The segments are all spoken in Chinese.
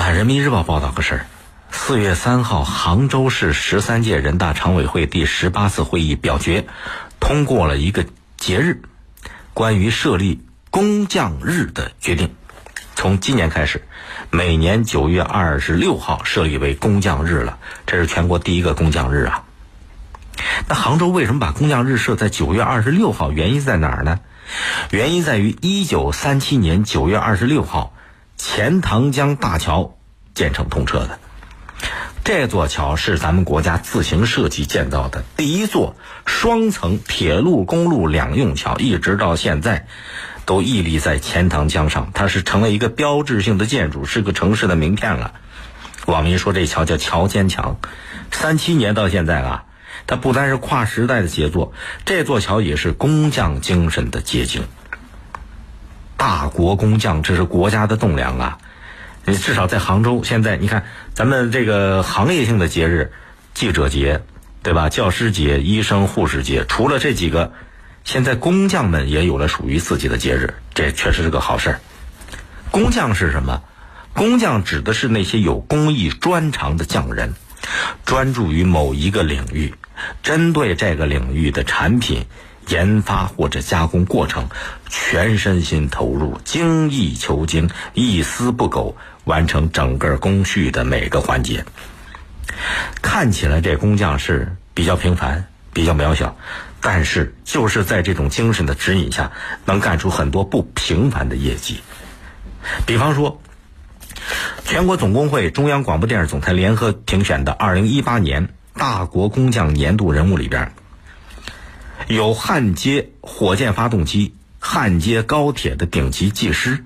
啊，《人民日报》报道个事儿：四月三号，杭州市十三届人大常委会第十八次会议表决通过了一个节日，关于设立工匠日的决定。从今年开始，每年九月二十六号设立为工匠日了。这是全国第一个工匠日啊！那杭州为什么把工匠日设在九月二十六号？原因在哪儿呢？原因在于一九三七年九月二十六号。钱塘江大桥建成通车的，这座桥是咱们国家自行设计建造的第一座双层铁路公路两用桥，一直到现在都屹立在钱塘江上，它是成了一个标志性的建筑，是个城市的名片了。网民说这桥叫桥坚强，三七年到现在啊，它不单是跨时代的杰作，这座桥也是工匠精神的结晶。大国工匠，这是国家的栋梁啊！你至少在杭州，现在你看咱们这个行业性的节日，记者节，对吧？教师节、医生、护士节，除了这几个，现在工匠们也有了属于自己的节日，这确实是个好事儿。工匠是什么？工匠指的是那些有工艺专长的匠人，专注于某一个领域，针对这个领域的产品。研发或者加工过程，全身心投入，精益求精，一丝不苟，完成整个工序的每个环节。看起来这工匠是比较平凡、比较渺小，但是就是在这种精神的指引下，能干出很多不平凡的业绩。比方说，全国总工会、中央广播电视总台联合评选的二零一八年大国工匠年度人物里边。有焊接火箭发动机、焊接高铁的顶级技师，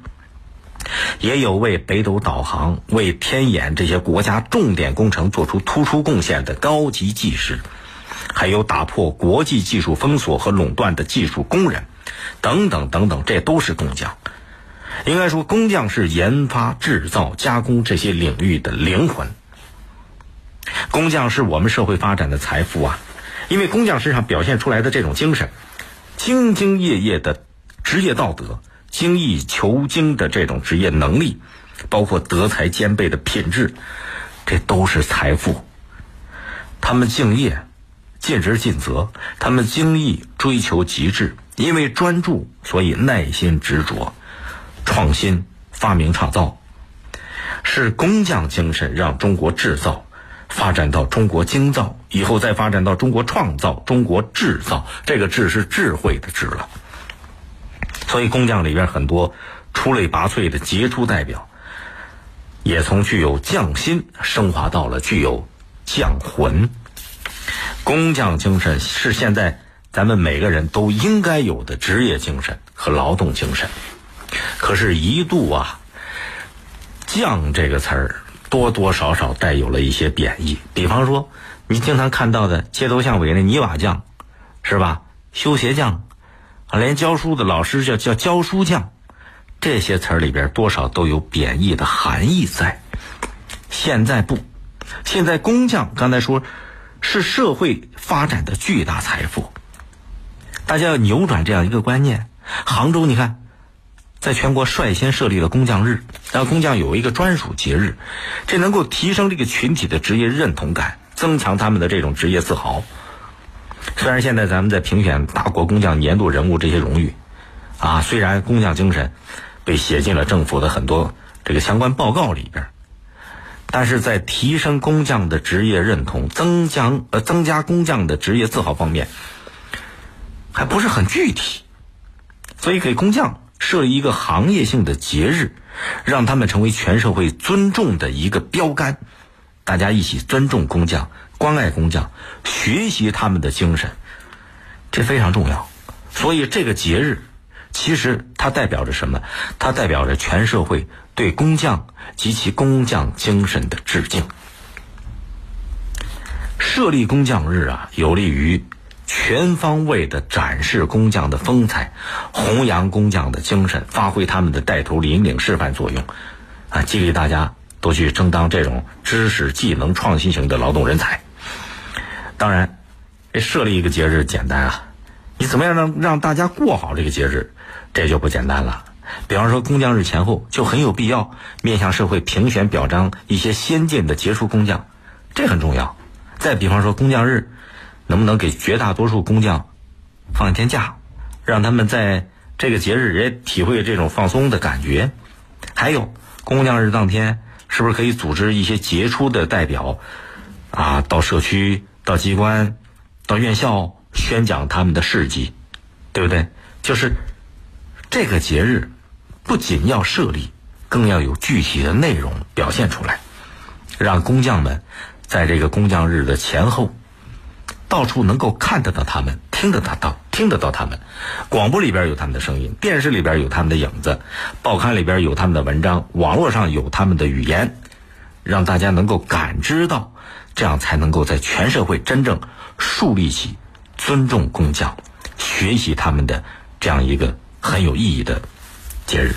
也有为北斗导航、为天眼这些国家重点工程做出突出贡献的高级技师，还有打破国际技术封锁和垄断的技术工人，等等等等，这都是工匠。应该说，工匠是研发、制造、加工这些领域的灵魂。工匠是我们社会发展的财富啊！因为工匠身上表现出来的这种精神，兢兢业业的职业道德，精益求精的这种职业能力，包括德才兼备的品质，这都是财富。他们敬业、尽职尽责，他们精益追求极致，因为专注，所以耐心执着，创新发明创造，是工匠精神让中国制造。发展到中国精造以后，再发展到中国创造、中国制造，这个“智”是智慧的“智”了。所以，工匠里边很多出类拔萃的杰出代表，也从具有匠心升华到了具有匠魂。工匠精神是现在咱们每个人都应该有的职业精神和劳动精神。可是，一度啊，“匠”这个词儿。多多少少带有了一些贬义，比方说，你经常看到的街头巷尾那泥瓦匠，是吧？修鞋匠，啊，连教书的老师叫叫教书匠，这些词儿里边多少都有贬义的含义在。现在不，现在工匠刚才说，是社会发展的巨大财富。大家要扭转这样一个观念。杭州，你看。在全国率先设立了工匠日，让工匠有一个专属节日，这能够提升这个群体的职业认同感，增强他们的这种职业自豪。虽然现在咱们在评选大国工匠年度人物这些荣誉，啊，虽然工匠精神被写进了政府的很多这个相关报告里边，但是在提升工匠的职业认同、增强呃增加工匠的职业自豪方面，还不是很具体，所以给工匠。设立一个行业性的节日，让他们成为全社会尊重的一个标杆，大家一起尊重工匠、关爱工匠、学习他们的精神，这非常重要。所以这个节日，其实它代表着什么？它代表着全社会对工匠及其工匠精神的致敬。设立工匠日啊，有利于。全方位的展示工匠的风采，弘扬工匠的精神，发挥他们的带头引领示范作用，啊，激励大家都去争当这种知识技能创新型的劳动人才。当然，设立一个节日简单啊，你怎么样让让大家过好这个节日，这就不简单了。比方说工匠日前后，就很有必要面向社会评选表彰一些先进的杰出工匠，这很重要。再比方说工匠日，能不能给绝大多数工匠放一天假，让他们在这个节日也体会这种放松的感觉？还有工匠日当天，是不是可以组织一些杰出的代表啊，到社区、到机关、到院校宣讲他们的事迹，对不对？就是这个节日。不仅要设立，更要有具体的内容表现出来，让工匠们在这个工匠日的前后，到处能够看得到他们，听得到到，听得到他们。广播里边有他们的声音，电视里边有他们的影子，报刊里边有他们的文章，网络上有他们的语言，让大家能够感知到，这样才能够在全社会真正树立起尊重工匠、学习他们的这样一个很有意义的。节日。